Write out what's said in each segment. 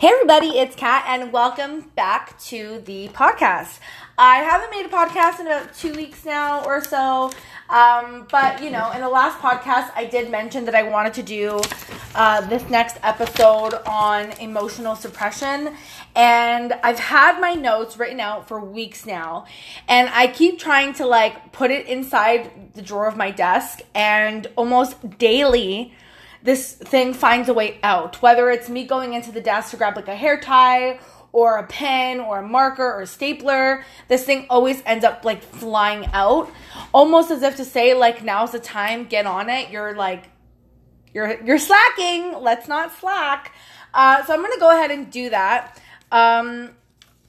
Hey, everybody, it's Kat, and welcome back to the podcast. I haven't made a podcast in about two weeks now or so, um, but you know, in the last podcast, I did mention that I wanted to do uh, this next episode on emotional suppression, and I've had my notes written out for weeks now, and I keep trying to like put it inside the drawer of my desk, and almost daily this thing finds a way out. Whether it's me going into the desk to grab like a hair tie or a pen or a marker or a stapler, this thing always ends up like flying out. Almost as if to say, like, now's the time, get on it. You're like, you're you're slacking. Let's not slack. Uh, so I'm gonna go ahead and do that. Um,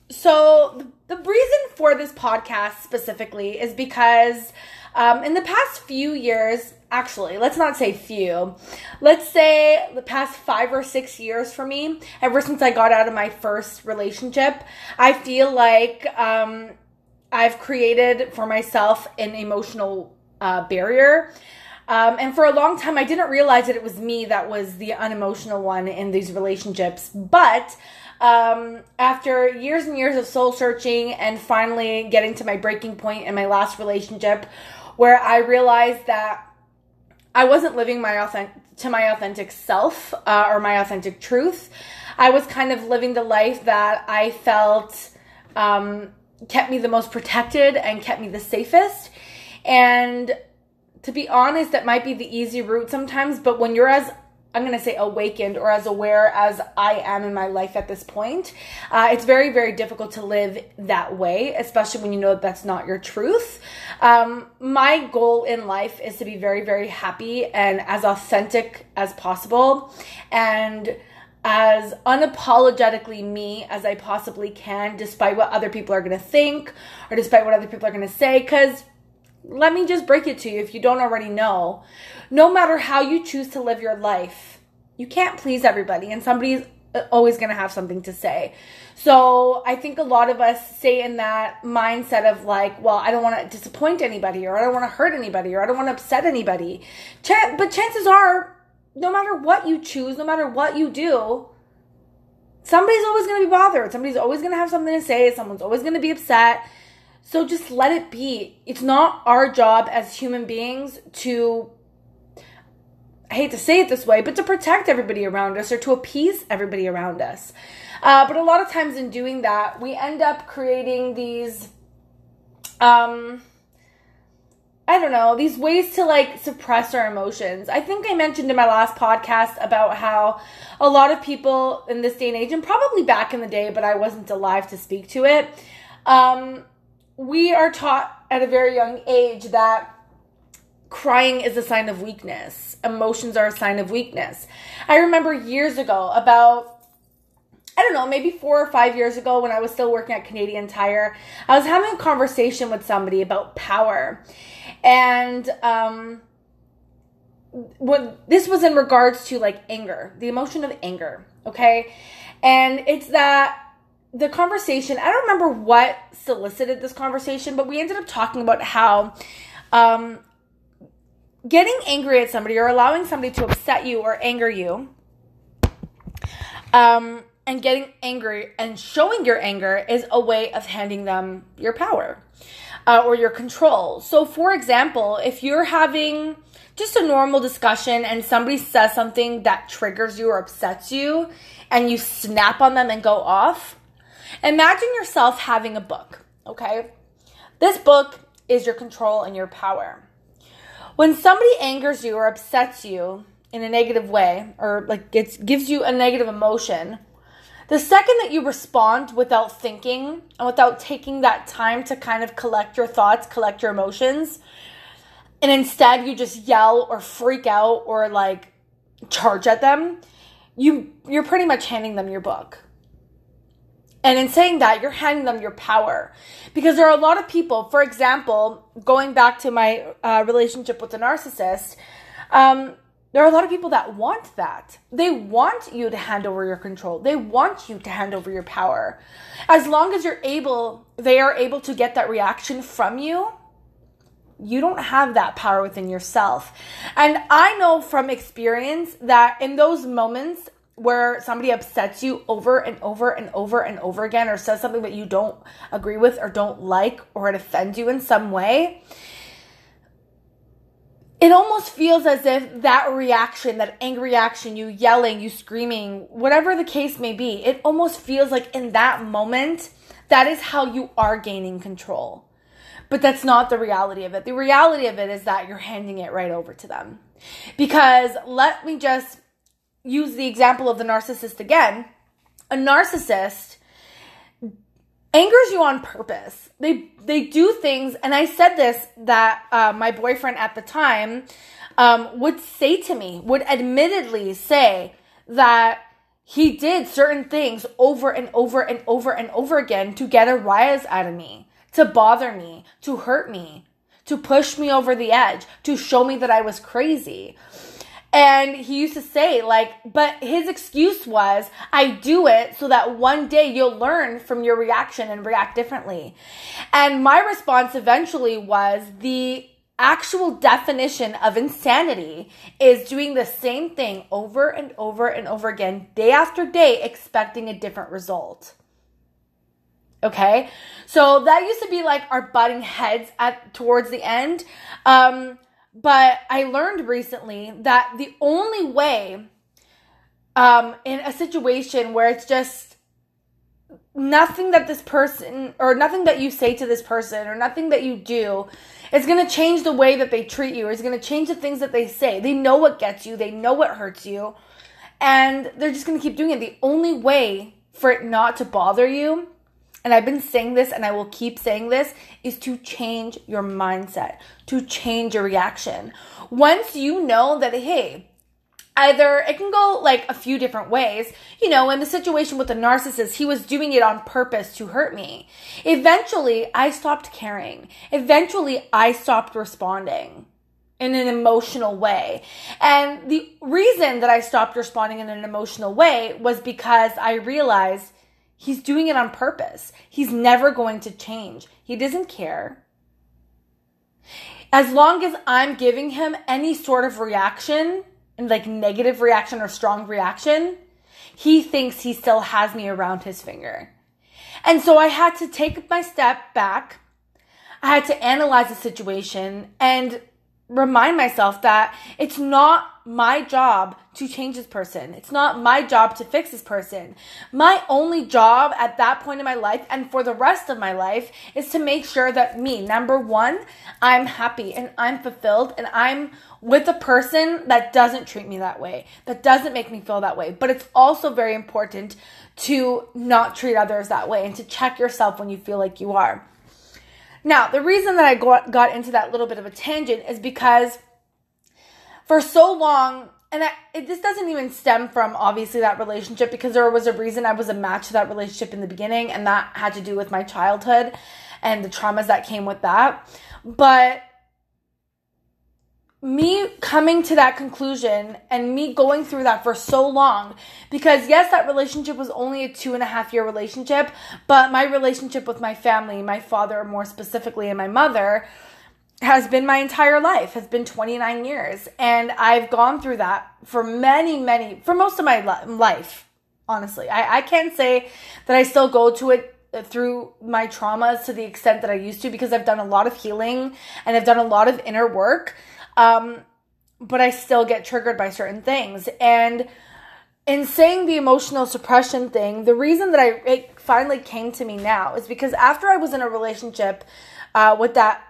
so the, the reason for this podcast specifically is because um, in the past few years, actually, let's not say few, let's say the past five or six years for me, ever since I got out of my first relationship, I feel like um, I've created for myself an emotional uh, barrier. Um, and for a long time, I didn't realize that it was me that was the unemotional one in these relationships. But um, after years and years of soul searching and finally getting to my breaking point in my last relationship, where I realized that I wasn't living my authentic to my authentic self uh, or my authentic truth. I was kind of living the life that I felt um, kept me the most protected and kept me the safest. And to be honest, that might be the easy route sometimes. But when you're as I'm going to say awakened or as aware as I am in my life at this point. Uh, it's very, very difficult to live that way, especially when you know that that's not your truth. Um, my goal in life is to be very, very happy and as authentic as possible and as unapologetically me as I possibly can, despite what other people are going to think or despite what other people are going to say. Because let me just break it to you if you don't already know. No matter how you choose to live your life, you can't please everybody, and somebody's uh, always going to have something to say. So I think a lot of us stay in that mindset of like, well, I don't want to disappoint anybody, or I don't want to hurt anybody, or I don't want to upset anybody. Ch- but chances are, no matter what you choose, no matter what you do, somebody's always going to be bothered. Somebody's always going to have something to say. Someone's always going to be upset. So just let it be. It's not our job as human beings to I hate to say it this way, but to protect everybody around us or to appease everybody around us. Uh, but a lot of times in doing that, we end up creating these, um, I don't know, these ways to like suppress our emotions. I think I mentioned in my last podcast about how a lot of people in this day and age, and probably back in the day, but I wasn't alive to speak to it, um, we are taught at a very young age that crying is a sign of weakness. Emotions are a sign of weakness. I remember years ago, about I don't know, maybe four or five years ago when I was still working at Canadian Tire, I was having a conversation with somebody about power. And um what this was in regards to like anger, the emotion of anger, okay? And it's that the conversation, I don't remember what solicited this conversation, but we ended up talking about how um, getting angry at somebody or allowing somebody to upset you or anger you um, and getting angry and showing your anger is a way of handing them your power uh, or your control. So, for example, if you're having just a normal discussion and somebody says something that triggers you or upsets you and you snap on them and go off, Imagine yourself having a book, okay? This book is your control and your power. When somebody angers you or upsets you in a negative way or like gets gives you a negative emotion, the second that you respond without thinking and without taking that time to kind of collect your thoughts, collect your emotions, and instead you just yell or freak out or like charge at them, you you're pretty much handing them your book. And in saying that, you're handing them your power. Because there are a lot of people, for example, going back to my uh, relationship with the narcissist, um, there are a lot of people that want that. They want you to hand over your control. They want you to hand over your power. As long as you're able, they are able to get that reaction from you, you don't have that power within yourself. And I know from experience that in those moments where somebody upsets you over and over and over and over again or says something that you don't agree with or don't like or it offends you in some way, it almost feels as if that reaction, that angry reaction, you yelling, you screaming, whatever the case may be, it almost feels like in that moment, that is how you are gaining control. But that's not the reality of it. The reality of it is that you're handing it right over to them. Because let me just use the example of the narcissist again. A narcissist angers you on purpose. They they do things, and I said this that uh, my boyfriend at the time um, would say to me, would admittedly say that he did certain things over and over and over and over again to get a rise out of me, to bother me, to hurt me, to push me over the edge, to show me that I was crazy. And he used to say, like, but his excuse was, I do it so that one day you'll learn from your reaction and react differently. And my response eventually was the actual definition of insanity is doing the same thing over and over and over again, day after day, expecting a different result. Okay. So that used to be like our butting heads at towards the end. Um, but I learned recently that the only way um, in a situation where it's just nothing that this person or nothing that you say to this person or nothing that you do is going to change the way that they treat you or is going to change the things that they say. They know what gets you, they know what hurts you, and they're just going to keep doing it. The only way for it not to bother you and I've been saying this and I will keep saying this, is to change your mindset, to change your reaction. Once you know that, hey, either it can go like a few different ways. You know, in the situation with the narcissist, he was doing it on purpose to hurt me. Eventually, I stopped caring. Eventually, I stopped responding in an emotional way. And the reason that I stopped responding in an emotional way was because I realized He's doing it on purpose. He's never going to change. He doesn't care. As long as I'm giving him any sort of reaction, and like negative reaction or strong reaction, he thinks he still has me around his finger. And so I had to take my step back. I had to analyze the situation and remind myself that it's not my job to change this person. It's not my job to fix this person. My only job at that point in my life and for the rest of my life is to make sure that me, number one, I'm happy and I'm fulfilled and I'm with a person that doesn't treat me that way, that doesn't make me feel that way. But it's also very important to not treat others that way and to check yourself when you feel like you are. Now, the reason that I got, got into that little bit of a tangent is because for so long, and I, it, this doesn't even stem from obviously that relationship because there was a reason I was a match to that relationship in the beginning, and that had to do with my childhood and the traumas that came with that. But me coming to that conclusion and me going through that for so long because yes that relationship was only a two and a half year relationship but my relationship with my family my father more specifically and my mother has been my entire life has been 29 years. And i've gone through that for many many for most of my life honestly. I, I can't say that i still go to it through my traumas to the extent that i used to because i've done a lot of healing and i've done a lot of inner work. Um, but I still get triggered by certain things. And in saying the emotional suppression thing, the reason that I it finally came to me now is because after I was in a relationship uh, with that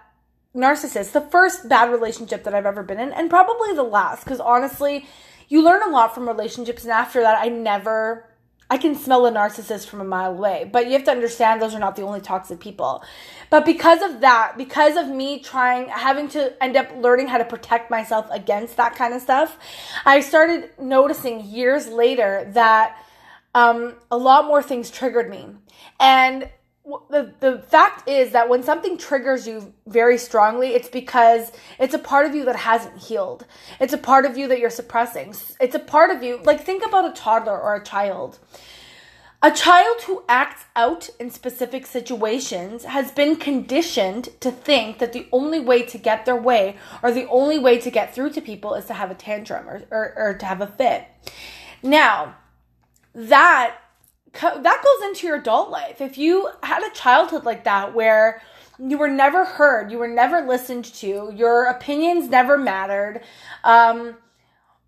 narcissist, the first bad relationship that I've ever been in, and probably the last, because honestly, you learn a lot from relationships, and after that, I never I can smell a narcissist from a mile away. But you have to understand those are not the only toxic people. But because of that, because of me trying, having to end up learning how to protect myself against that kind of stuff, I started noticing years later that um, a lot more things triggered me. And the, the fact is that when something triggers you very strongly, it's because it's a part of you that hasn't healed. It's a part of you that you're suppressing. It's a part of you, like, think about a toddler or a child. A child who acts out in specific situations has been conditioned to think that the only way to get their way or the only way to get through to people is to have a tantrum or, or, or to have a fit. Now, that that goes into your adult life. If you had a childhood like that where you were never heard, you were never listened to, your opinions never mattered, um,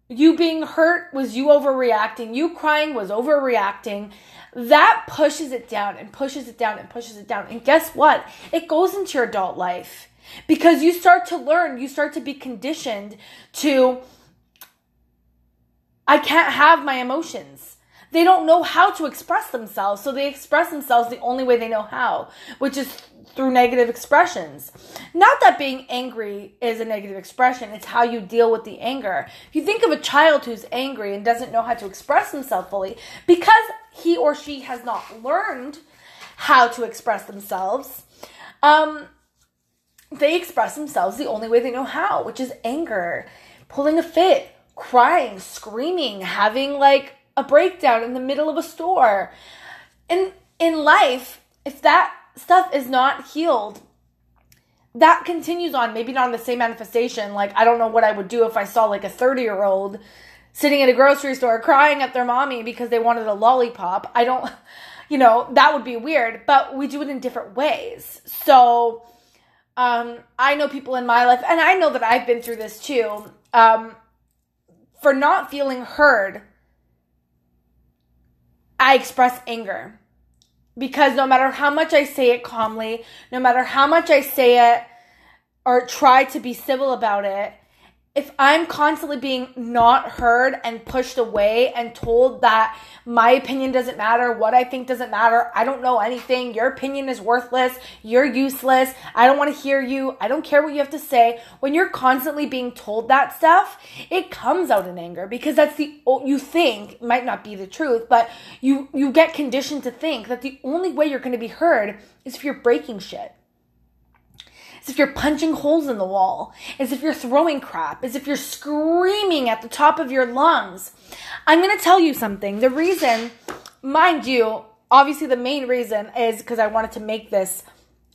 you being hurt was you overreacting, you crying was overreacting, that pushes it down and pushes it down and pushes it down. And guess what? It goes into your adult life because you start to learn, you start to be conditioned to, I can't have my emotions they don't know how to express themselves. So they express themselves the only way they know how, which is through negative expressions. Not that being angry is a negative expression, it's how you deal with the anger. If you think of a child who's angry and doesn't know how to express himself fully, because he or she has not learned how to express themselves, um, they express themselves the only way they know how, which is anger, pulling a fit, crying, screaming, having like a breakdown in the middle of a store. And in life, if that stuff is not healed, that continues on, maybe not in the same manifestation. Like, I don't know what I would do if I saw like a 30 year old sitting at a grocery store crying at their mommy because they wanted a lollipop. I don't, you know, that would be weird, but we do it in different ways. So, um, I know people in my life, and I know that I've been through this too, um, for not feeling heard I express anger. Because no matter how much I say it calmly, no matter how much I say it or try to be civil about it, if I'm constantly being not heard and pushed away and told that my opinion doesn't matter, what I think doesn't matter, I don't know anything, your opinion is worthless, you're useless, I don't want to hear you, I don't care what you have to say, when you're constantly being told that stuff, it comes out in anger because that's the you think might not be the truth, but you you get conditioned to think that the only way you're going to be heard is if you're breaking shit as if you're punching holes in the wall, as if you're throwing crap, as if you're screaming at the top of your lungs. I'm going to tell you something. The reason, mind you, obviously the main reason is because I wanted to make this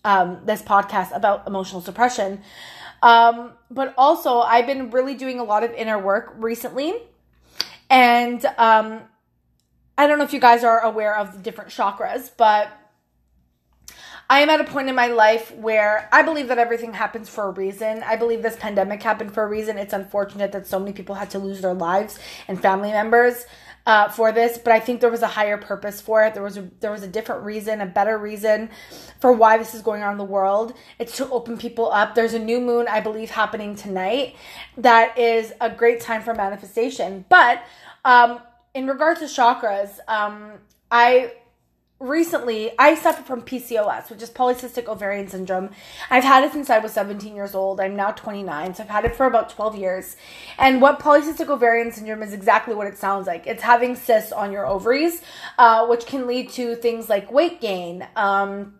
um, this podcast about emotional suppression. Um, but also, I've been really doing a lot of inner work recently. And um, I don't know if you guys are aware of the different chakras, but I am at a point in my life where I believe that everything happens for a reason. I believe this pandemic happened for a reason. It's unfortunate that so many people had to lose their lives and family members. Uh, for this, but I think there was a higher purpose for it. There was a, there was a different reason, a better reason for why this is going on in the world. It's to open people up. There's a new moon, I believe, happening tonight. That is a great time for manifestation. But um, in regards to chakras, um, I recently I suffer from PCOS, which is polycystic ovarian syndrome. I've had it since I was 17 years old. I'm now 29, so I've had it for about 12 years. And what polycystic ovarian syndrome is exactly what it sounds like. It's having cysts on your ovaries, uh, which can lead to things like weight gain, um,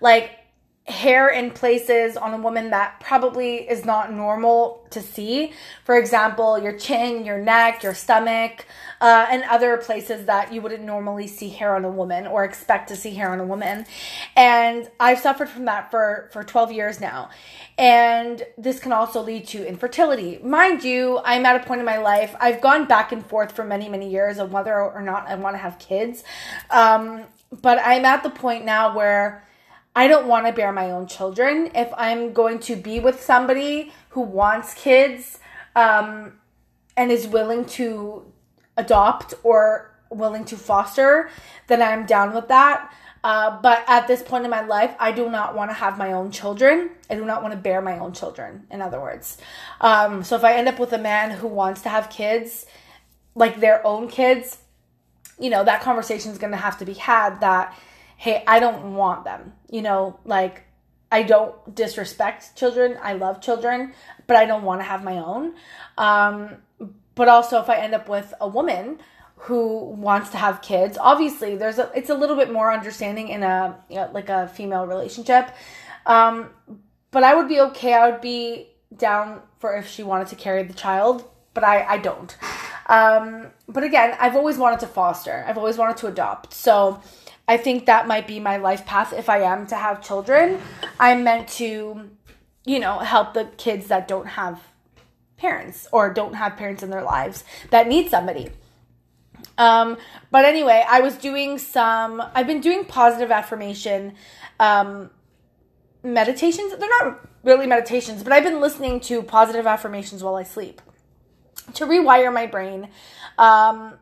like hair in places on a woman that probably is not normal to see. For example, your chin, your neck, your stomach, uh, and other places that you wouldn't normally see hair on a woman or expect to see hair on a woman. And I've suffered from that for, for 12 years now. And this can also lead to infertility. Mind you, I'm at a point in my life, I've gone back and forth for many, many years of whether or not I want to have kids. Um, but I'm at the point now where I don't want to bear my own children. If I'm going to be with somebody who wants kids um, and is willing to adopt or willing to foster, then I'm down with that. Uh, but at this point in my life, I do not want to have my own children. I do not want to bear my own children, in other words. Um, so if I end up with a man who wants to have kids, like their own kids, you know, that conversation is going to have to be had that hey, I don't want them. You know, like I don't disrespect children. I love children, but I don't want to have my own. Um, but also, if I end up with a woman who wants to have kids, obviously there's a it's a little bit more understanding in a you know, like a female relationship. Um, but I would be okay. I would be down for if she wanted to carry the child, but I I don't. Um, but again, I've always wanted to foster. I've always wanted to adopt. So I think that might be my life path if I am to have children. I'm meant to, you know, help the kids that don't have parents or don't have parents in their lives that need somebody. Um, but anyway, I was doing some, I've been doing positive affirmation um, meditations. They're not really meditations, but I've been listening to positive affirmations while I sleep to rewire my brain um,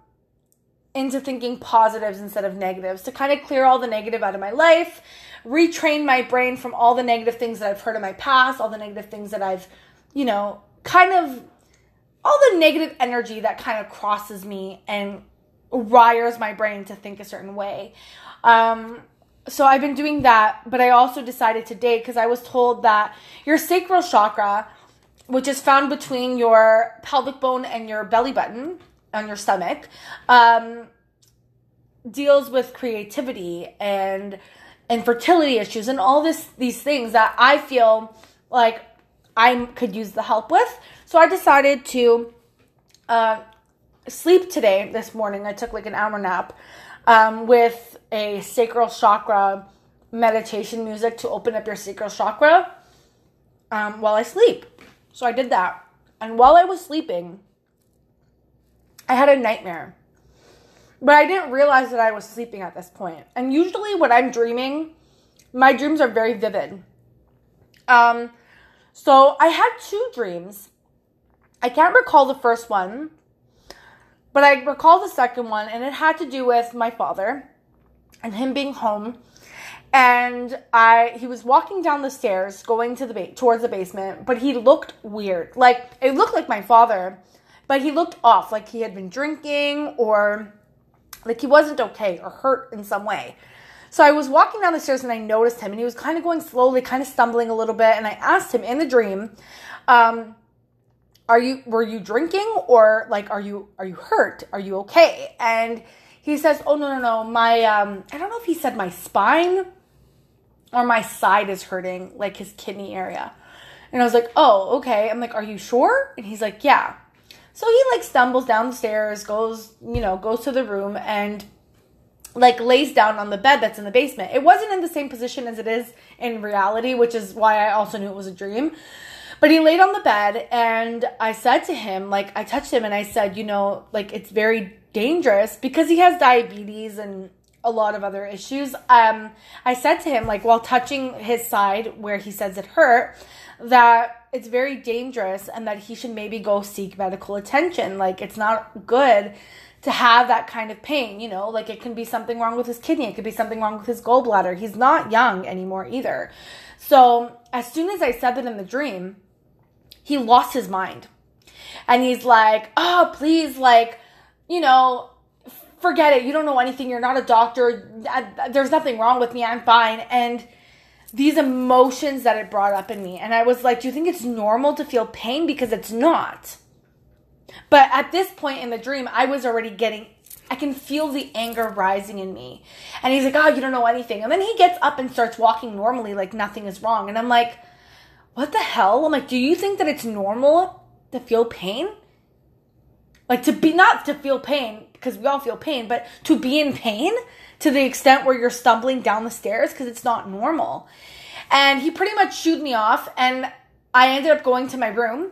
into thinking positives instead of negatives, to kind of clear all the negative out of my life, retrain my brain from all the negative things that I've heard in my past, all the negative things that I've, you know, kind of all the negative energy that kind of crosses me and wires my brain to think a certain way. Um, so I've been doing that, but I also decided today because I was told that your sacral chakra, which is found between your pelvic bone and your belly button on your stomach, um, deals with creativity and infertility issues and all this these things that I feel like I could use the help with. So I decided to uh, sleep today, this morning. I took like an hour nap um, with a sacral chakra meditation music to open up your sacral chakra um, while I sleep. So I did that. And while I was sleeping, I had a nightmare. But I didn't realize that I was sleeping at this point. And usually when I'm dreaming, my dreams are very vivid. Um, so I had two dreams. I can't recall the first one, but I recall the second one, and it had to do with my father and him being home. And I, he was walking down the stairs, going to the ba- towards the basement, but he looked weird. Like it looked like my father, but he looked off, like he had been drinking or like he wasn't okay or hurt in some way. So I was walking down the stairs and I noticed him, and he was kind of going slowly, kind of stumbling a little bit. And I asked him in the dream, um, are you were you drinking or like are you are you hurt? Are you okay? And he says oh no no no. My um i don't know if he said my spine or my side is hurting like his kidney area. And i was like oh okay. I'm like are you sure? And he's like yeah so he like stumbles downstairs, goes you know goes to the room and like lays down on the bed that's in the basement it wasn't in the same position as it is in reality which is why i also knew it was a dream but he laid on the bed and I said to him, like, I touched him and I said, you know, like, it's very dangerous because he has diabetes and a lot of other issues. Um, I said to him, like, while touching his side where he says it hurt, that it's very dangerous and that he should maybe go seek medical attention. Like, it's not good to have that kind of pain, you know, like it can be something wrong with his kidney, it could be something wrong with his gallbladder. He's not young anymore either. So, as soon as I said that in the dream, he lost his mind. And he's like, oh, please, like, you know, forget it. You don't know anything. You're not a doctor. There's nothing wrong with me. I'm fine. And these emotions that it brought up in me. And I was like, do you think it's normal to feel pain? Because it's not. But at this point in the dream, I was already getting, I can feel the anger rising in me. And he's like, oh, you don't know anything. And then he gets up and starts walking normally like nothing is wrong. And I'm like, what the hell? I'm like, do you think that it's normal to feel pain? Like to be not to feel pain because we all feel pain, but to be in pain to the extent where you're stumbling down the stairs because it's not normal. And he pretty much shooed me off, and I ended up going to my room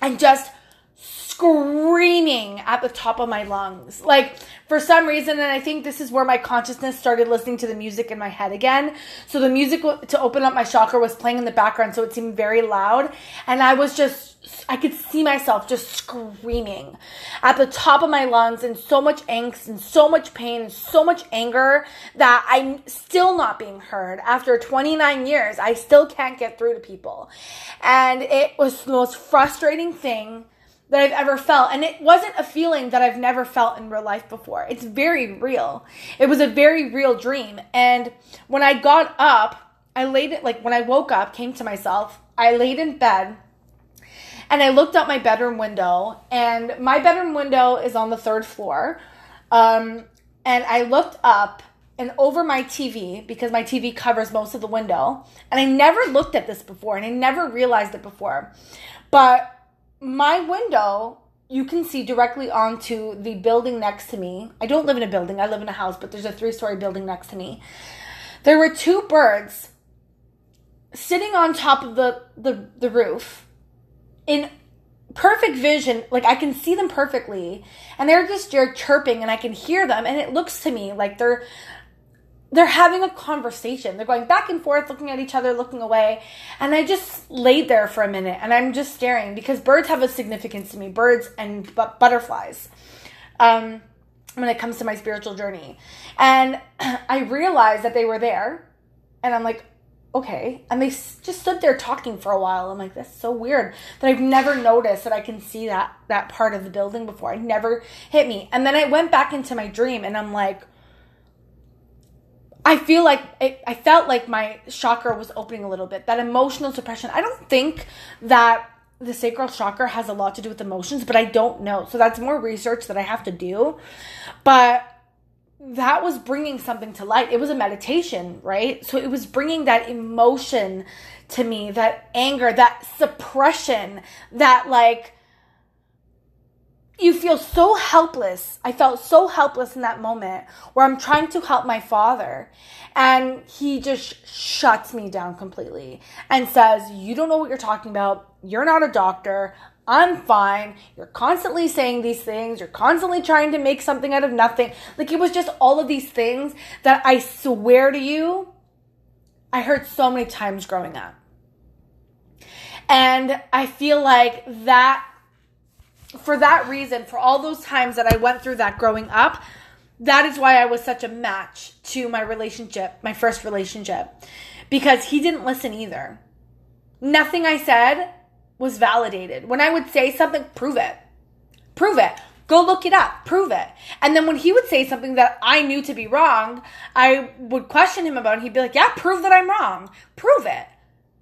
and just screaming at the top of my lungs. Like, for some reason, and I think this is where my consciousness started listening to the music in my head again. So, the music to open up my chakra was playing in the background, so it seemed very loud. And I was just, I could see myself just screaming at the top of my lungs and so much angst and so much pain and so much anger that I'm still not being heard. After 29 years, I still can't get through to people. And it was the most frustrating thing that I've ever felt. And it wasn't a feeling that I've never felt in real life before. It's very real. It was a very real dream. And when I got up, I laid it, like when I woke up, came to myself, I laid in bed and I looked out my bedroom window. And my bedroom window is on the third floor. Um, and I looked up and over my TV because my TV covers most of the window. And I never looked at this before and I never realized it before. But my window you can see directly onto the building next to me. I don't live in a building, I live in a house, but there's a three story building next to me. There were two birds sitting on top of the, the, the roof in perfect vision like i can see them perfectly and they're just they're chirping and i can hear them and it looks to me like they're they're having a conversation they're going back and forth looking at each other looking away and i just laid there for a minute and i'm just staring because birds have a significance to me birds and but butterflies um, when it comes to my spiritual journey and i realized that they were there and i'm like okay. And they just stood there talking for a while. I'm like, that's so weird that I've never noticed that I can see that that part of the building before. It never hit me. And then I went back into my dream and I'm like, I feel like it, I felt like my chakra was opening a little bit. That emotional suppression. I don't think that the sacral chakra has a lot to do with emotions, but I don't know. So that's more research that I have to do. But that was bringing something to light. It was a meditation, right? So it was bringing that emotion to me, that anger, that suppression, that like you feel so helpless. I felt so helpless in that moment where I'm trying to help my father and he just shuts me down completely and says, You don't know what you're talking about. You're not a doctor. I'm fine. You're constantly saying these things. You're constantly trying to make something out of nothing. Like it was just all of these things that I swear to you, I heard so many times growing up. And I feel like that, for that reason, for all those times that I went through that growing up, that is why I was such a match to my relationship, my first relationship, because he didn't listen either. Nothing I said was validated. When I would say something, prove it. Prove it. Go look it up. Prove it. And then when he would say something that I knew to be wrong, I would question him about it. He'd be like, Yeah, prove that I'm wrong. Prove it.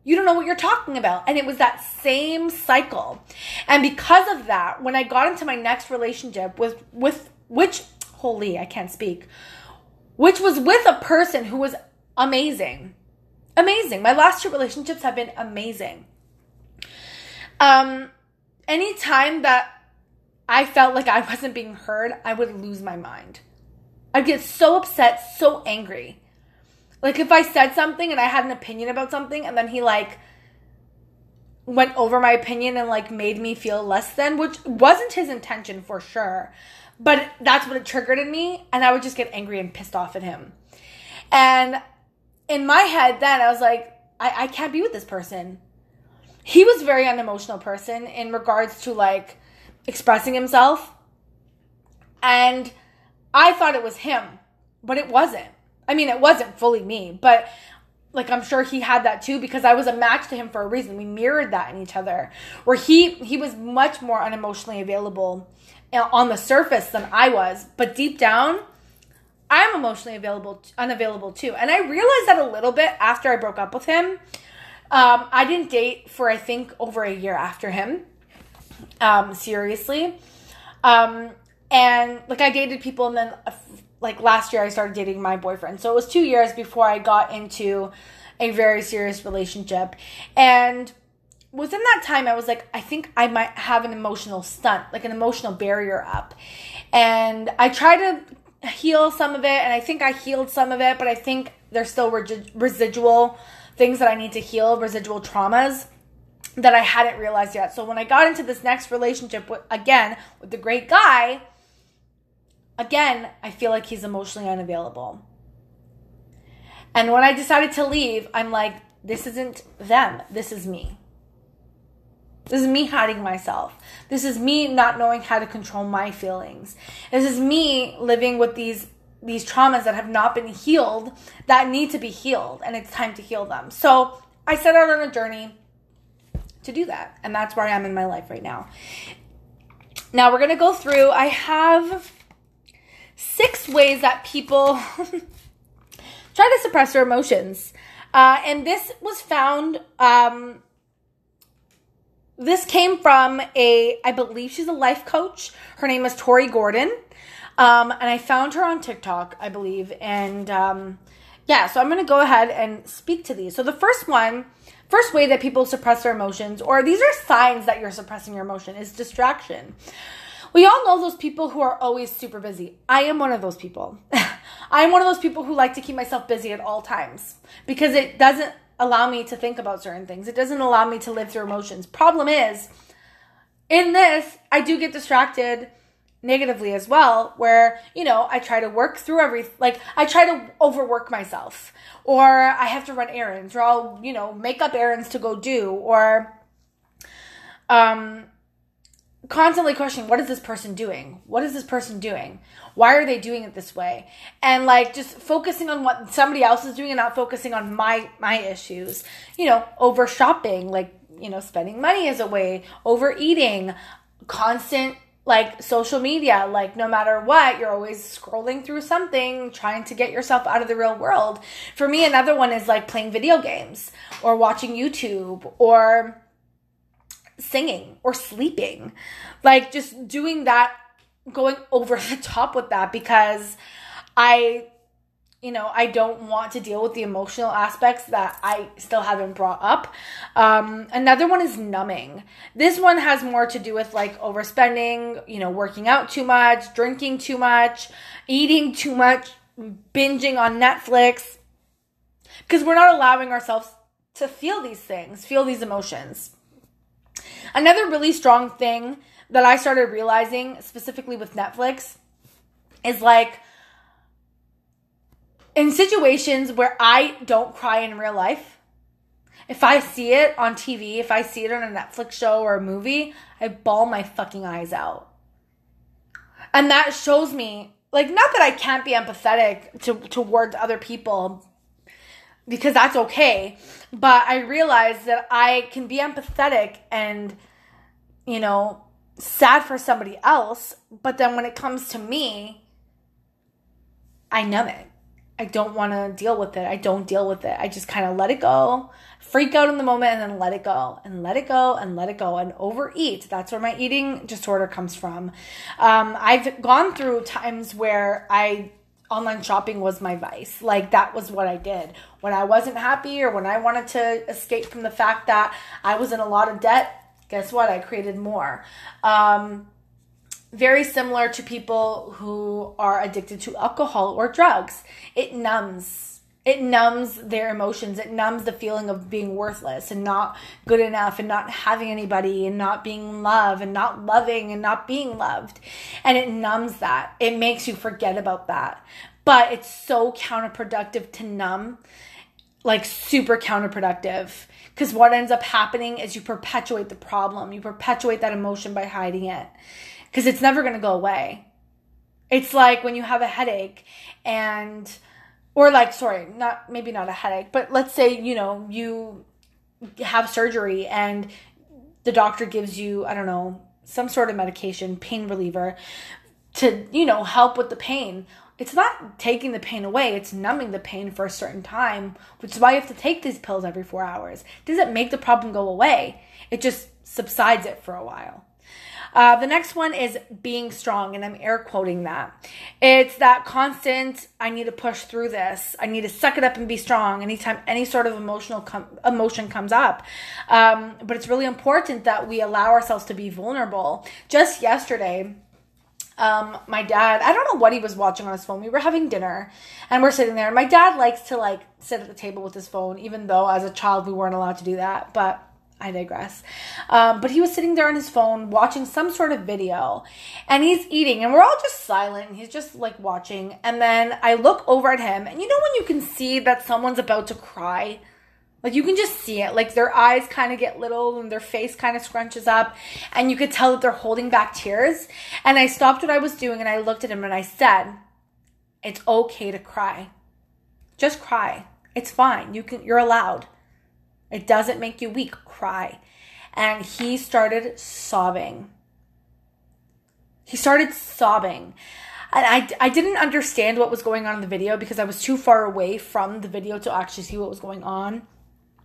You don't know what you're talking about. And it was that same cycle. And because of that, when I got into my next relationship with with which holy, I can't speak, which was with a person who was amazing. Amazing. My last two relationships have been amazing. Um, anytime that I felt like I wasn't being heard, I would lose my mind. I'd get so upset, so angry. Like if I said something and I had an opinion about something and then he like went over my opinion and like made me feel less than, which wasn't his intention for sure. But that's what it triggered in me and I would just get angry and pissed off at him. And in my head then I was like, I, I can't be with this person he was very unemotional person in regards to like expressing himself and i thought it was him but it wasn't i mean it wasn't fully me but like i'm sure he had that too because i was a match to him for a reason we mirrored that in each other where he he was much more unemotionally available on the surface than i was but deep down i'm emotionally available unavailable too and i realized that a little bit after i broke up with him um, I didn't date for I think over a year after him. Um, seriously. Um, and like I dated people and then uh, like last year I started dating my boyfriend. So it was 2 years before I got into a very serious relationship. And within that time I was like I think I might have an emotional stunt, like an emotional barrier up. And I tried to heal some of it and I think I healed some of it, but I think there's still residual things that I need to heal, residual traumas that I hadn't realized yet. So when I got into this next relationship with again with the great guy, again, I feel like he's emotionally unavailable. And when I decided to leave, I'm like, this isn't them. This is me. This is me hiding myself. This is me not knowing how to control my feelings. This is me living with these these traumas that have not been healed that need to be healed and it's time to heal them. So I set out on a journey to do that. And that's where I am in my life right now. Now we're going to go through, I have six ways that people try to suppress their emotions. Uh, and this was found, um, this came from a, I believe she's a life coach. Her name is Tori Gordon. Um, and I found her on TikTok, I believe. And um, yeah, so I'm going to go ahead and speak to these. So the first one, first way that people suppress their emotions, or these are signs that you're suppressing your emotion, is distraction. We all know those people who are always super busy. I am one of those people. I'm one of those people who like to keep myself busy at all times because it doesn't allow me to think about certain things. It doesn't allow me to live through emotions. Problem is, in this, I do get distracted negatively as well where you know i try to work through every like i try to overwork myself or i have to run errands or i'll you know make up errands to go do or um constantly questioning what is this person doing? What is this person doing? Why are they doing it this way? And like just focusing on what somebody else is doing and not focusing on my my issues. You know over shopping like you know spending money as a way overeating constant like social media like no matter what you're always scrolling through something trying to get yourself out of the real world. For me another one is like playing video games or watching youtube or singing or sleeping like just doing that going over the top with that because i you know, I don't want to deal with the emotional aspects that I still haven't brought up. Um, another one is numbing. This one has more to do with like overspending, you know, working out too much, drinking too much, eating too much, binging on Netflix. Because we're not allowing ourselves to feel these things, feel these emotions. Another really strong thing that I started realizing, specifically with Netflix, is like, in situations where I don't cry in real life, if I see it on TV, if I see it on a Netflix show or a movie, I bawl my fucking eyes out. And that shows me, like, not that I can't be empathetic to, towards other people because that's okay, but I realize that I can be empathetic and, you know, sad for somebody else, but then when it comes to me, I numb it. I don't want to deal with it. I don't deal with it. I just kind of let it go, freak out in the moment, and then let it go, and let it go, and let it go, and overeat. That's where my eating disorder comes from. Um, I've gone through times where I online shopping was my vice. Like that was what I did when I wasn't happy or when I wanted to escape from the fact that I was in a lot of debt. Guess what? I created more. Um, very similar to people who are addicted to alcohol or drugs. It numbs. It numbs their emotions. It numbs the feeling of being worthless and not good enough and not having anybody and not being in love and not loving and not being loved. And it numbs that. It makes you forget about that. But it's so counterproductive to numb, like super counterproductive. Because what ends up happening is you perpetuate the problem, you perpetuate that emotion by hiding it because it's never going to go away. It's like when you have a headache and or like sorry, not maybe not a headache, but let's say, you know, you have surgery and the doctor gives you, I don't know, some sort of medication, pain reliever to, you know, help with the pain. It's not taking the pain away, it's numbing the pain for a certain time, which is why you have to take these pills every 4 hours. It doesn't make the problem go away. It just subsides it for a while. Uh, the next one is being strong, and I'm air quoting that. It's that constant, I need to push through this. I need to suck it up and be strong anytime any sort of emotional com- emotion comes up. Um, but it's really important that we allow ourselves to be vulnerable. Just yesterday, um, my dad, I don't know what he was watching on his phone. We were having dinner and we're sitting there. And my dad likes to like sit at the table with his phone, even though as a child we weren't allowed to do that. But I digress. Um, but he was sitting there on his phone watching some sort of video and he's eating and we're all just silent and he's just like watching. And then I look over at him and you know when you can see that someone's about to cry? Like you can just see it. Like their eyes kind of get little and their face kind of scrunches up and you could tell that they're holding back tears. And I stopped what I was doing and I looked at him and I said, "It's okay to cry. Just cry. It's fine. You can you're allowed." It doesn't make you weak. Cry. And he started sobbing. He started sobbing. And I, I didn't understand what was going on in the video because I was too far away from the video to actually see what was going on.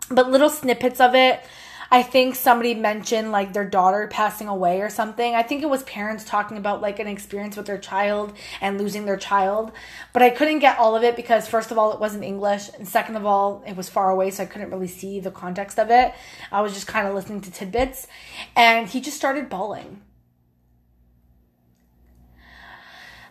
But little snippets of it I think somebody mentioned like their daughter passing away or something. I think it was parents talking about like an experience with their child and losing their child. But I couldn't get all of it because, first of all, it wasn't English. And second of all, it was far away. So I couldn't really see the context of it. I was just kind of listening to tidbits. And he just started bawling.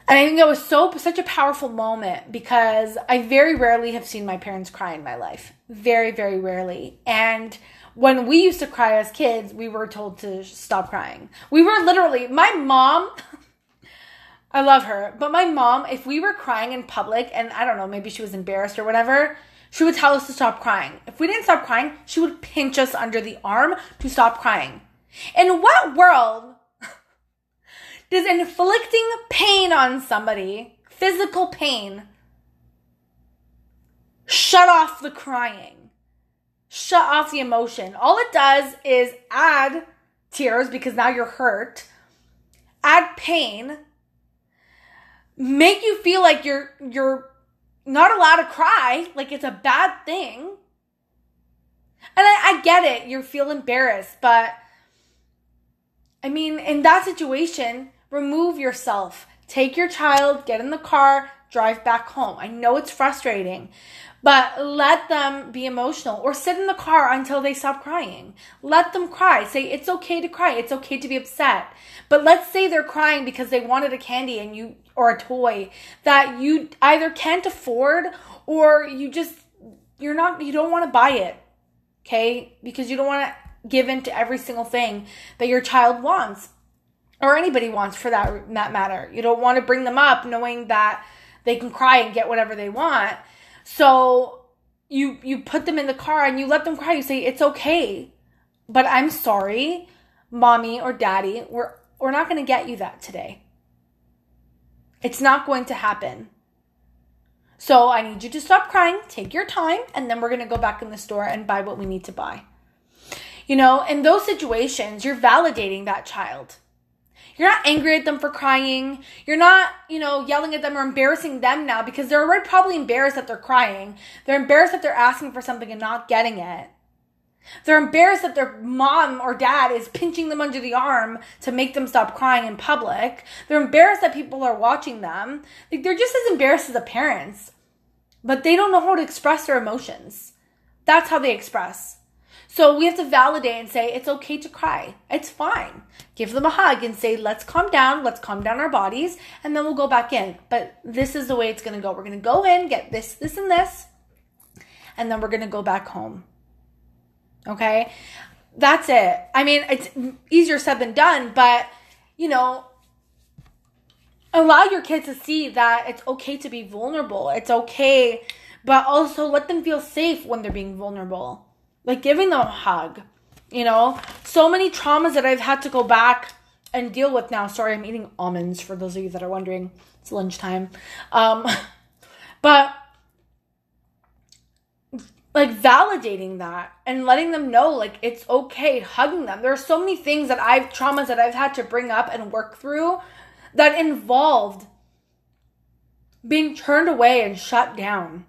And I think it was so such a powerful moment because I very rarely have seen my parents cry in my life. Very, very rarely. And when we used to cry as kids, we were told to stop crying. We were literally, my mom, I love her, but my mom, if we were crying in public and I don't know, maybe she was embarrassed or whatever, she would tell us to stop crying. If we didn't stop crying, she would pinch us under the arm to stop crying. In what world does inflicting pain on somebody, physical pain, shut off the crying? Shut off the emotion. All it does is add tears because now you're hurt, add pain, make you feel like you're you're not allowed to cry, like it's a bad thing. And I, I get it, you feel embarrassed, but I mean, in that situation, remove yourself. Take your child, get in the car, drive back home. I know it's frustrating, but let them be emotional or sit in the car until they stop crying. Let them cry. Say it's okay to cry. It's okay to be upset. But let's say they're crying because they wanted a candy and you or a toy that you either can't afford or you just you're not you don't want to buy it. Okay? Because you don't want to give in to every single thing that your child wants or anybody wants for that that matter. You don't want to bring them up knowing that they can cry and get whatever they want. So you you put them in the car and you let them cry. You say it's okay, but I'm sorry, mommy or daddy. We're we're not going to get you that today. It's not going to happen. So I need you to stop crying, take your time, and then we're going to go back in the store and buy what we need to buy. You know, in those situations, you're validating that child. You're not angry at them for crying. You're not, you know, yelling at them or embarrassing them now because they're already probably embarrassed that they're crying. They're embarrassed that they're asking for something and not getting it. They're embarrassed that their mom or dad is pinching them under the arm to make them stop crying in public. They're embarrassed that people are watching them. Like they're just as embarrassed as the parents, but they don't know how to express their emotions. That's how they express. So we have to validate and say it's okay to cry. It's fine. Give them a hug and say, let's calm down, let's calm down our bodies, and then we'll go back in. But this is the way it's gonna go. We're gonna go in, get this, this, and this, and then we're gonna go back home. Okay? That's it. I mean, it's easier said than done, but you know, allow your kids to see that it's okay to be vulnerable. It's okay, but also let them feel safe when they're being vulnerable like giving them a hug. You know, so many traumas that I've had to go back and deal with now. Sorry, I'm eating almonds for those of you that are wondering. It's lunchtime. Um, but like validating that and letting them know like it's okay, hugging them. There are so many things that I've traumas that I've had to bring up and work through that involved being turned away and shut down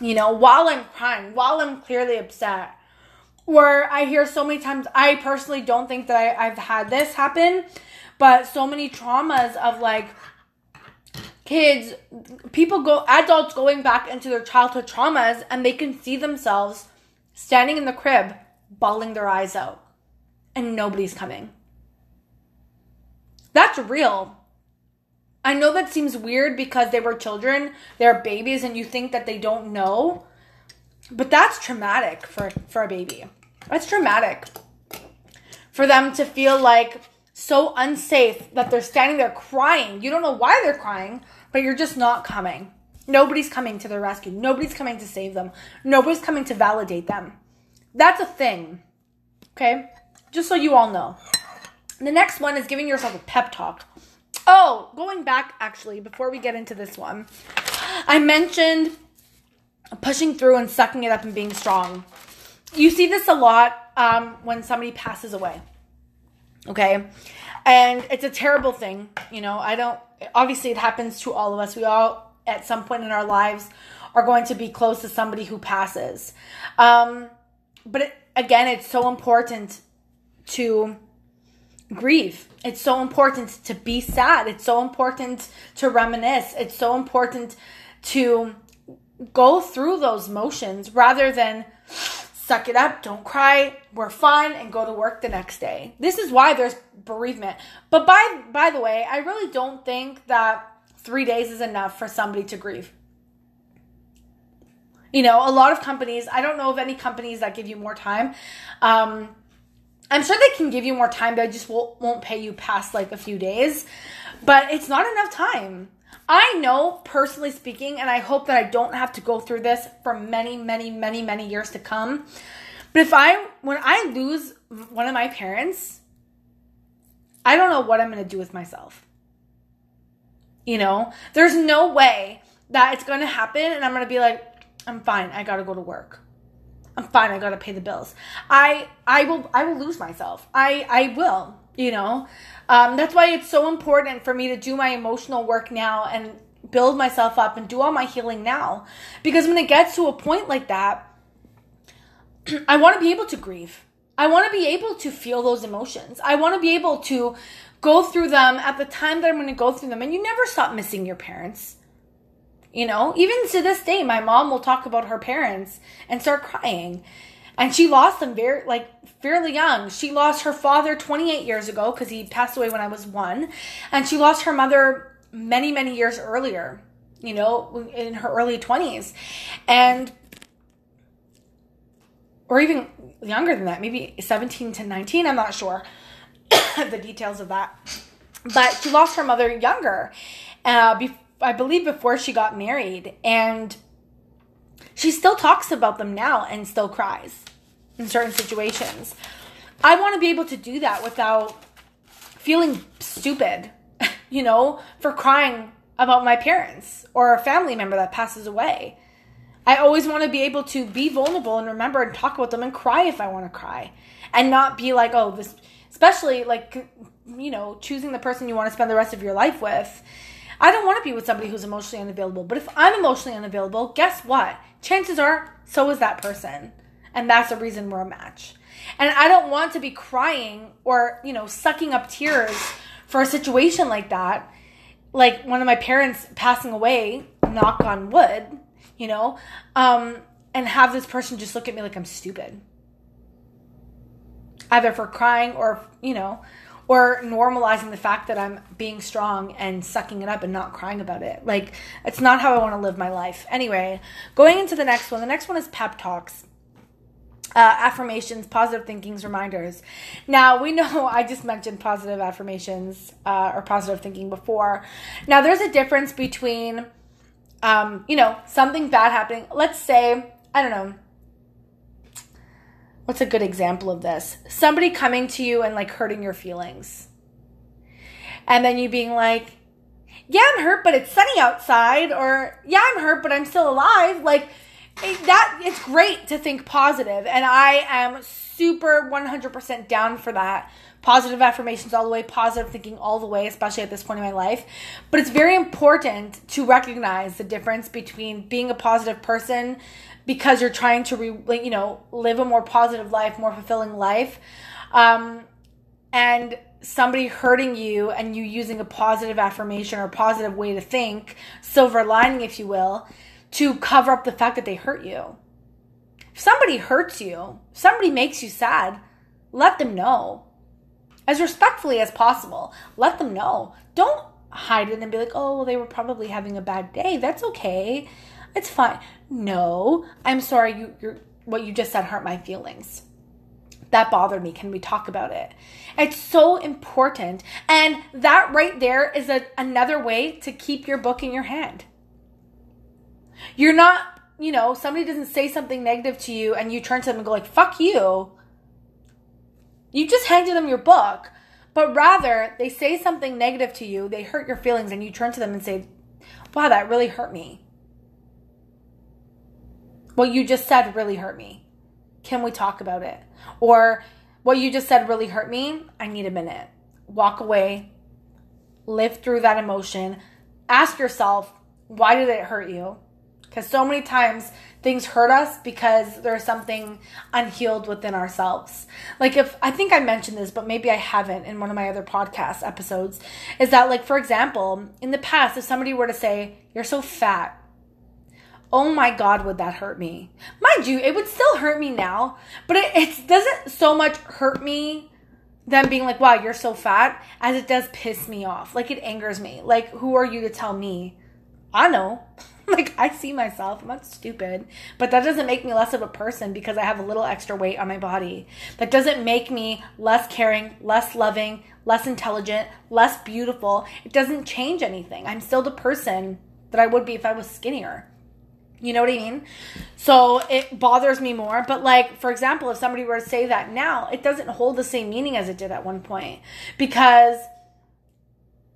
you know, while I'm crying, while I'm clearly upset. Where I hear so many times, I personally don't think that I, I've had this happen, but so many traumas of like kids, people go, adults going back into their childhood traumas and they can see themselves standing in the crib, bawling their eyes out, and nobody's coming. That's real. I know that seems weird because they were children, they're babies, and you think that they don't know. But that's traumatic for, for a baby. That's traumatic. For them to feel like so unsafe that they're standing there crying. You don't know why they're crying, but you're just not coming. Nobody's coming to their rescue. Nobody's coming to save them. Nobody's coming to validate them. That's a thing. Okay? Just so you all know. The next one is giving yourself a pep talk. Oh, going back actually, before we get into this one, I mentioned pushing through and sucking it up and being strong. You see this a lot um, when somebody passes away. Okay. And it's a terrible thing. You know, I don't, obviously, it happens to all of us. We all, at some point in our lives, are going to be close to somebody who passes. Um, but it, again, it's so important to grieve. It's so important to be sad. It's so important to reminisce. It's so important to go through those motions rather than suck it up, don't cry, we're fine and go to work the next day. This is why there's bereavement. But by by the way, I really don't think that 3 days is enough for somebody to grieve. You know, a lot of companies, I don't know of any companies that give you more time. Um, I'm sure they can give you more time, but I just won't, won't pay you past like a few days. But it's not enough time. I know, personally speaking, and I hope that I don't have to go through this for many, many, many, many years to come. But if I, when I lose one of my parents, I don't know what I'm going to do with myself. You know, there's no way that it's going to happen and I'm going to be like, I'm fine. I got to go to work. I'm fine. I got to pay the bills. I I will I will lose myself. I I will, you know. Um, that's why it's so important for me to do my emotional work now and build myself up and do all my healing now. Because when it gets to a point like that, I want to be able to grieve. I want to be able to feel those emotions. I want to be able to go through them at the time that I'm going to go through them. And you never stop missing your parents. You know, even to this day, my mom will talk about her parents and start crying. And she lost them very, like, fairly young. She lost her father 28 years ago because he passed away when I was one. And she lost her mother many, many years earlier, you know, in her early 20s. And, or even younger than that, maybe 17 to 19, I'm not sure the details of that. But she lost her mother younger. Uh, before I believe before she got married and she still talks about them now and still cries in certain situations. I want to be able to do that without feeling stupid, you know, for crying about my parents or a family member that passes away. I always want to be able to be vulnerable and remember and talk about them and cry if I want to cry and not be like, oh, this, especially like, you know, choosing the person you want to spend the rest of your life with I don't want to be with somebody who's emotionally unavailable. But if I'm emotionally unavailable, guess what? Chances are, so is that person. And that's the reason we're a match. And I don't want to be crying or, you know, sucking up tears for a situation like that. Like one of my parents passing away, knock on wood, you know, um, and have this person just look at me like I'm stupid. Either for crying or, you know, or normalizing the fact that I'm being strong and sucking it up and not crying about it. Like, it's not how I want to live my life. Anyway, going into the next one, the next one is pep talks. Uh, affirmations, positive thinkings, reminders. Now, we know I just mentioned positive affirmations uh, or positive thinking before. Now, there's a difference between, um, you know, something bad happening. Let's say, I don't know, what's a good example of this? Somebody coming to you and like hurting your feelings. And then you being like, yeah, I'm hurt, but it's sunny outside. Or, yeah, I'm hurt, but I'm still alive. Like, it, that it's great to think positive and i am super 100% down for that positive affirmations all the way positive thinking all the way especially at this point in my life but it's very important to recognize the difference between being a positive person because you're trying to re, you know live a more positive life more fulfilling life. Um, and somebody hurting you and you using a positive affirmation or a positive way to think silver lining if you will to cover up the fact that they hurt you. If somebody hurts you somebody makes you sad let them know. As respectfully as possible let them know. Don't hide it and be like oh well they were probably having a bad day. That's okay it's fine. No, I'm sorry. You, you're, what you just said hurt my feelings. That bothered me. Can we talk about it? It's so important. And that right there is a, another way to keep your book in your hand. You're not, you know, somebody doesn't say something negative to you and you turn to them and go like, fuck you. You just handed them your book. But rather, they say something negative to you, they hurt your feelings, and you turn to them and say, wow, that really hurt me. What you just said really hurt me. Can we talk about it? Or what you just said really hurt me. I need a minute. Walk away. Live through that emotion. Ask yourself, why did it hurt you? Because so many times things hurt us because there's something unhealed within ourselves. Like, if I think I mentioned this, but maybe I haven't in one of my other podcast episodes, is that, like, for example, in the past, if somebody were to say, You're so fat, oh my god would that hurt me mind you it would still hurt me now but it, it doesn't so much hurt me them being like wow you're so fat as it does piss me off like it angers me like who are you to tell me i know like I see myself. I'm not stupid, but that doesn't make me less of a person because I have a little extra weight on my body. That doesn't make me less caring, less loving, less intelligent, less beautiful. It doesn't change anything. I'm still the person that I would be if I was skinnier. You know what I mean? So it bothers me more. But, like, for example, if somebody were to say that now, it doesn't hold the same meaning as it did at one point because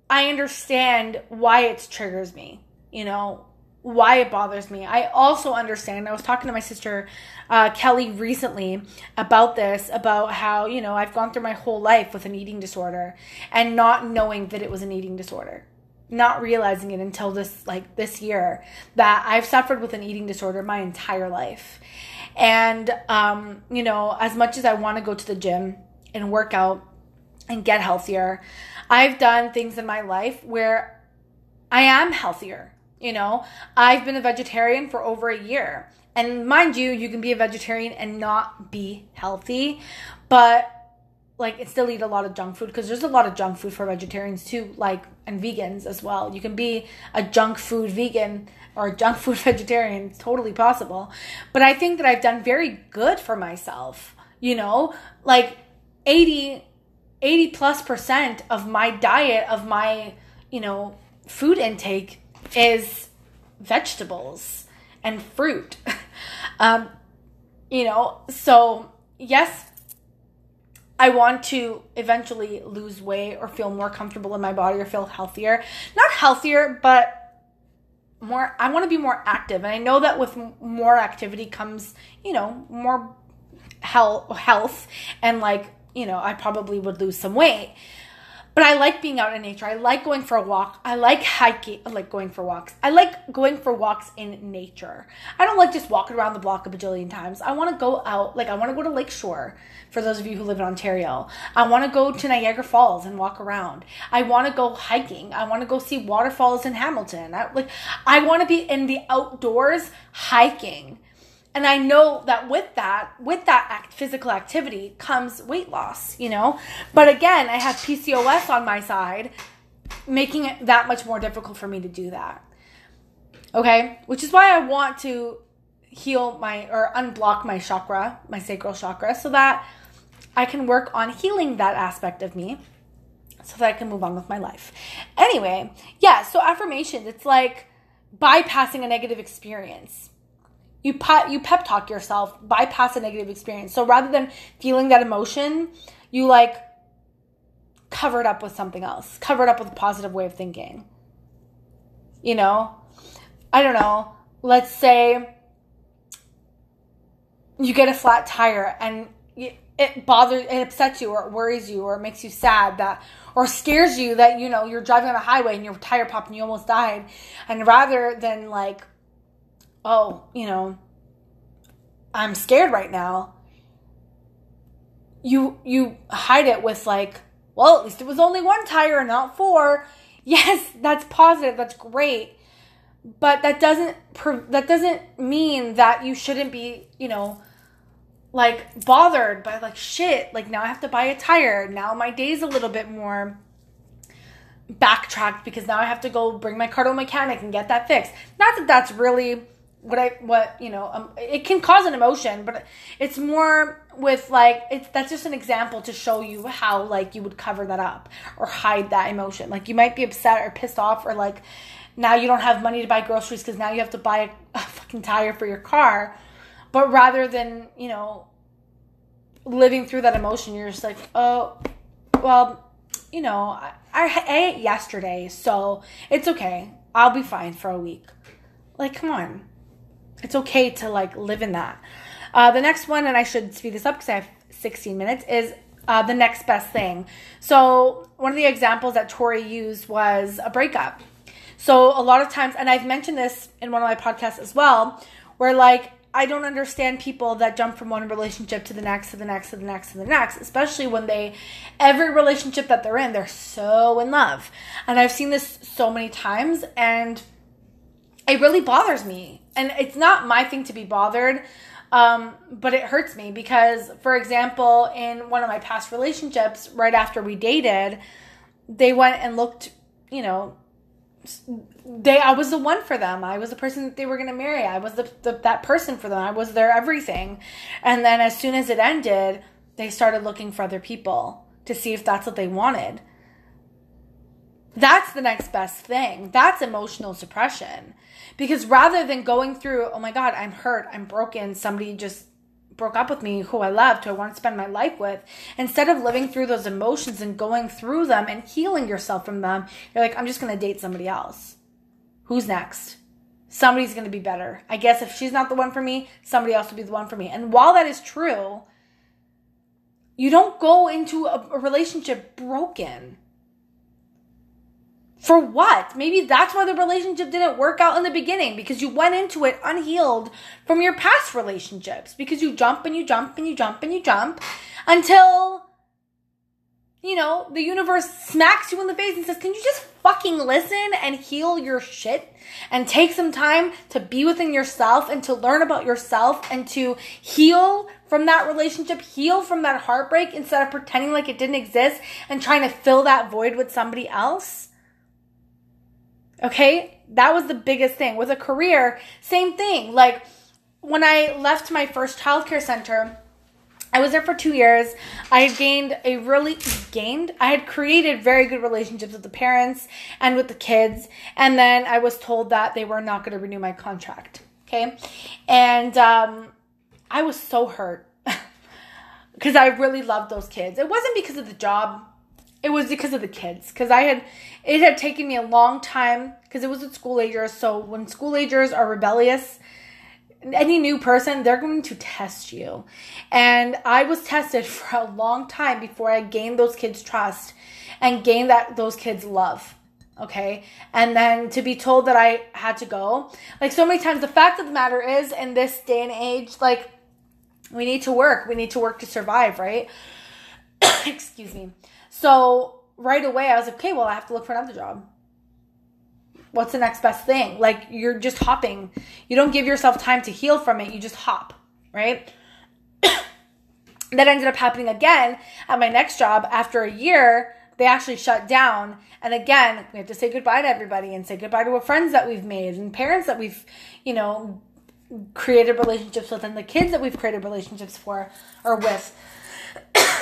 I understand why it triggers me, you know, why it bothers me. I also understand. I was talking to my sister uh, Kelly recently about this, about how, you know, I've gone through my whole life with an eating disorder and not knowing that it was an eating disorder not realizing it until this like this year that I've suffered with an eating disorder my entire life. And um, you know, as much as I want to go to the gym and work out and get healthier, I've done things in my life where I am healthier. You know, I've been a vegetarian for over a year. And mind you, you can be a vegetarian and not be healthy, but like it still eat a lot of junk food because there's a lot of junk food for vegetarians too like and vegans as well. You can be a junk food vegan or a junk food vegetarian it's totally possible. But i think that i've done very good for myself you know? Like 80 80 plus percent of my diet of my you know food intake is vegetables and fruit. Um you know? So yes I want to eventually lose weight or feel more comfortable in my body or feel healthier. Not healthier, but more I want to be more active. And I know that with more activity comes, you know, more health health and like, you know, I probably would lose some weight. But I like being out in nature. I like going for a walk. I like hiking. I like going for walks. I like going for walks in nature. I don't like just walking around the block a bajillion times. I want to go out. Like, I want to go to Lakeshore for those of you who live in Ontario. I want to go to Niagara Falls and walk around. I want to go hiking. I want to go see waterfalls in Hamilton. I, like, I want to be in the outdoors hiking and I know that with that, with that act, physical activity comes weight loss, you know? But again, I have PCOS on my side, making it that much more difficult for me to do that. Okay? Which is why I want to heal my or unblock my chakra, my sacral chakra, so that I can work on healing that aspect of me so that I can move on with my life. Anyway, yeah, so affirmations, it's like bypassing a negative experience you pep, you pep talk yourself, bypass a negative experience. So rather than feeling that emotion, you like cover it up with something else, cover it up with a positive way of thinking. You know, I don't know. Let's say you get a flat tire and it bothers, it upsets you, or it worries you, or it makes you sad that, or scares you that you know you're driving on a highway and your tire popped and you almost died, and rather than like oh, you know, I'm scared right now. You you hide it with like, well, at least it was only one tire and not four. Yes, that's positive. That's great. But that doesn't that doesn't mean that you shouldn't be, you know, like bothered by like shit. Like now I have to buy a tire. Now my day's a little bit more backtracked because now I have to go bring my car to a mechanic and get that fixed. Not that that's really what I what you know um, it can cause an emotion, but it's more with like it's that's just an example to show you how like you would cover that up or hide that emotion. Like you might be upset or pissed off or like now you don't have money to buy groceries because now you have to buy a, a fucking tire for your car, but rather than you know living through that emotion, you're just like oh well you know I, I ate yesterday so it's okay I'll be fine for a week. Like come on it's okay to like live in that. Uh, the next one, and I should speed this up because I have 16 minutes, is uh, the next best thing. So one of the examples that Tori used was a breakup. So a lot of times, and I've mentioned this in one of my podcasts as well, where like I don't understand people that jump from one relationship to the next, to the next, to the next, to the next, especially when they, every relationship that they're in, they're so in love. And I've seen this so many times, and it really bothers me. And it's not my thing to be bothered, um, but it hurts me because, for example, in one of my past relationships, right after we dated, they went and looked, you know, they I was the one for them. I was the person that they were going to marry. I was the, the that person for them. I was their everything. And then as soon as it ended, they started looking for other people to see if that's what they wanted. That's the next best thing. That's emotional suppression. Because rather than going through, oh my God, I'm hurt, I'm broken, somebody just broke up with me who I loved, who I want to spend my life with, instead of living through those emotions and going through them and healing yourself from them, you're like, I'm just going to date somebody else. Who's next? Somebody's going to be better. I guess if she's not the one for me, somebody else will be the one for me. And while that is true, you don't go into a, a relationship broken. For what? Maybe that's why the relationship didn't work out in the beginning because you went into it unhealed from your past relationships because you jump and you jump and you jump and you jump until, you know, the universe smacks you in the face and says, Can you just fucking listen and heal your shit and take some time to be within yourself and to learn about yourself and to heal from that relationship, heal from that heartbreak instead of pretending like it didn't exist and trying to fill that void with somebody else? Okay, that was the biggest thing. With a career, same thing. Like when I left my first childcare center, I was there for two years. I had gained a really gained. I had created very good relationships with the parents and with the kids, and then I was told that they were not going to renew my contract. Okay, and um, I was so hurt because I really loved those kids. It wasn't because of the job it was because of the kids because i had it had taken me a long time because it was with school agers so when school agers are rebellious any new person they're going to test you. And i was tested for a long time before i gained those kids trust and gained that those kids love okay? And then to be told that i had to go like so many times the fact of the matter is in this day and age like we need to work. We need to work to survive right? Excuse me so right away, I was like, okay, well, I have to look for another job. What's the next best thing? Like, you're just hopping. You don't give yourself time to heal from it, you just hop, right? that ended up happening again at my next job after a year they actually shut down and again we have to say goodbye to everybody and say goodbye to our friends that we've made and parents that we've you know created relationships with and the kids that we've created relationships for or with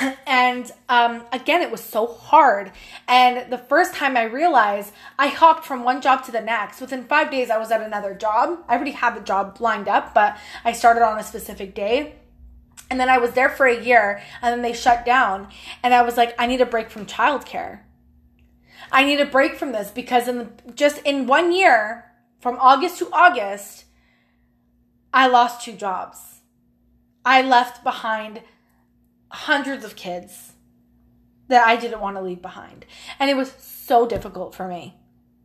and um, again, it was so hard. And the first time I realized, I hopped from one job to the next. Within five days, I was at another job. I already had the job lined up, but I started on a specific day. And then I was there for a year, and then they shut down. And I was like, I need a break from childcare. I need a break from this because in the, just in one year, from August to August, I lost two jobs. I left behind hundreds of kids that I didn't want to leave behind. And it was so difficult for me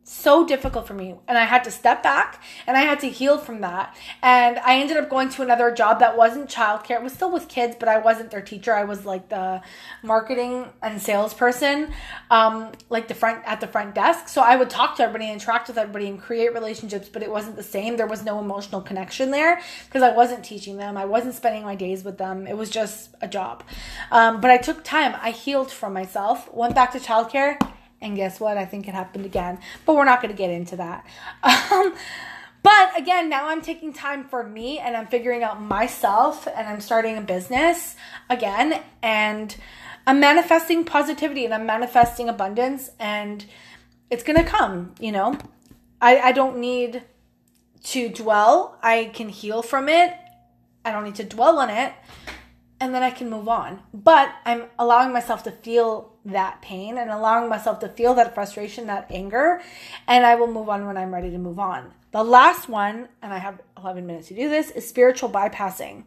so difficult for me and I had to step back and I had to heal from that. And I ended up going to another job that wasn't childcare. It was still with kids, but I wasn't their teacher. I was like the marketing and salesperson, um, like the front at the front desk. So I would talk to everybody, interact with everybody, and create relationships, but it wasn't the same. There was no emotional connection there because I wasn't teaching them. I wasn't spending my days with them. It was just a job. Um, but I took time. I healed from myself, went back to childcare and guess what? I think it happened again. But we're not going to get into that. Um, but again, now I'm taking time for me and I'm figuring out myself and I'm starting a business again. And I'm manifesting positivity and I'm manifesting abundance and it's going to come, you know? I, I don't need to dwell. I can heal from it. I don't need to dwell on it and then I can move on. But I'm allowing myself to feel that pain and allowing myself to feel that frustration, that anger, and I will move on when I'm ready to move on. The last one, and I have 11 minutes to do this, is spiritual bypassing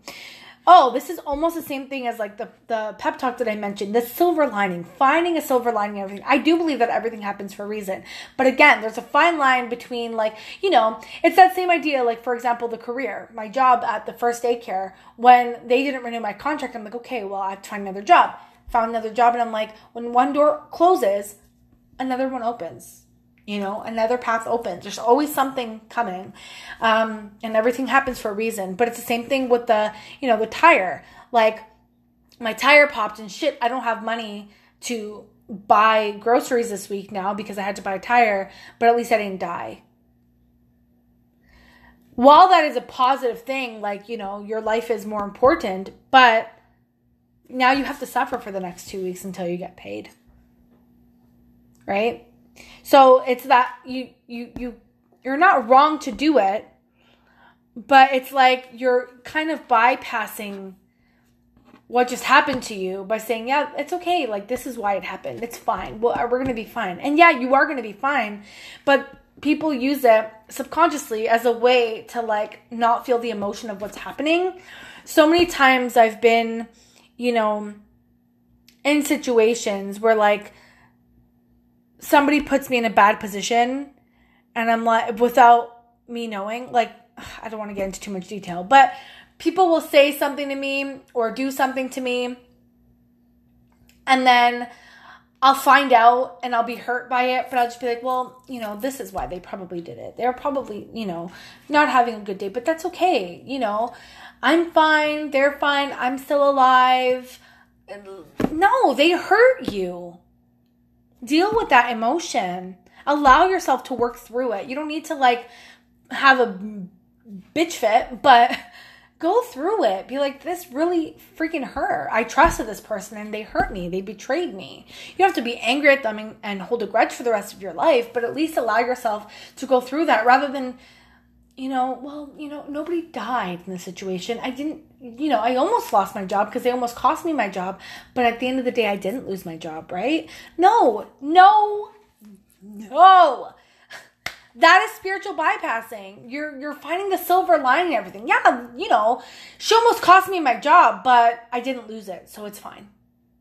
oh, this is almost the same thing as like the, the pep talk that I mentioned, the silver lining, finding a silver lining in everything. I do believe that everything happens for a reason. But again, there's a fine line between like, you know, it's that same idea, like for example, the career, my job at the first daycare, when they didn't renew my contract, I'm like, okay, well, I have another job. Found another job, and I'm like, when one door closes, another one opens you know another path opens there's always something coming um, and everything happens for a reason but it's the same thing with the you know the tire like my tire popped and shit i don't have money to buy groceries this week now because I had to buy a tire, but at least I didn't die. While that is a positive thing, like, you know, your life is more important, but now you have to suffer for the next two weeks until you get paid. Right? So it's that you you you you're not wrong to do it, but it's like you're kind of bypassing what just happened to you by saying, yeah, it's okay. Like, this is why it happened. It's fine. Well, we're going to be fine. And yeah, you are going to be fine. But people use it subconsciously as a way to, like, not feel the emotion of what's happening. So many times I've been, you know, in situations where, like, somebody puts me in a bad position and I'm like, without me knowing, like, I don't want to get into too much detail, but people will say something to me or do something to me and then I'll find out and I'll be hurt by it, but I'll just be like, well, you know, this is why they probably did it. They're probably, you know, not having a good day, but that's okay. You know, I'm fine. They're fine. I'm still alive. No, they hurt you. Deal with that emotion. Allow yourself to work through it. You don't need to like have a bitch fit, but go through it. Be like, this really freaking hurt. I trusted this person and they hurt me. They betrayed me. You don't have to be angry at them and, and hold a grudge for the rest of your life, but at least allow yourself to go through that rather than, you know, well, you know, nobody died in the situation. I didn't, you know, I almost lost my job because they almost cost me my job, but at the end of the day, I didn't lose my job, right? No, no, no that is spiritual bypassing. You're you're finding the silver lining in everything. Yeah, you know, she almost cost me my job, but I didn't lose it, so it's fine.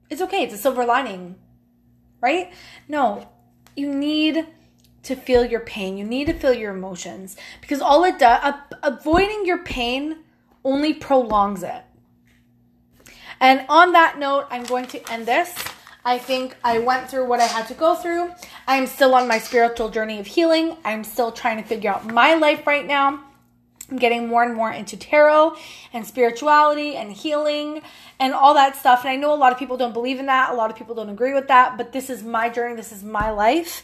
It's okay. It's a silver lining, right? No, you need to feel your pain. You need to feel your emotions because all it does, avoiding your pain only prolongs it. And on that note, I'm going to end this. I think I went through what I had to go through. I'm still on my spiritual journey of healing. I'm still trying to figure out my life right now. I'm getting more and more into tarot and spirituality and healing and all that stuff. And I know a lot of people don't believe in that. A lot of people don't agree with that. But this is my journey. This is my life.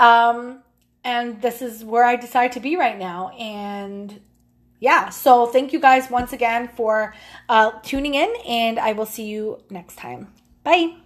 Um, and this is where I decide to be right now. And yeah, so thank you guys once again for uh, tuning in. And I will see you next time. Bye.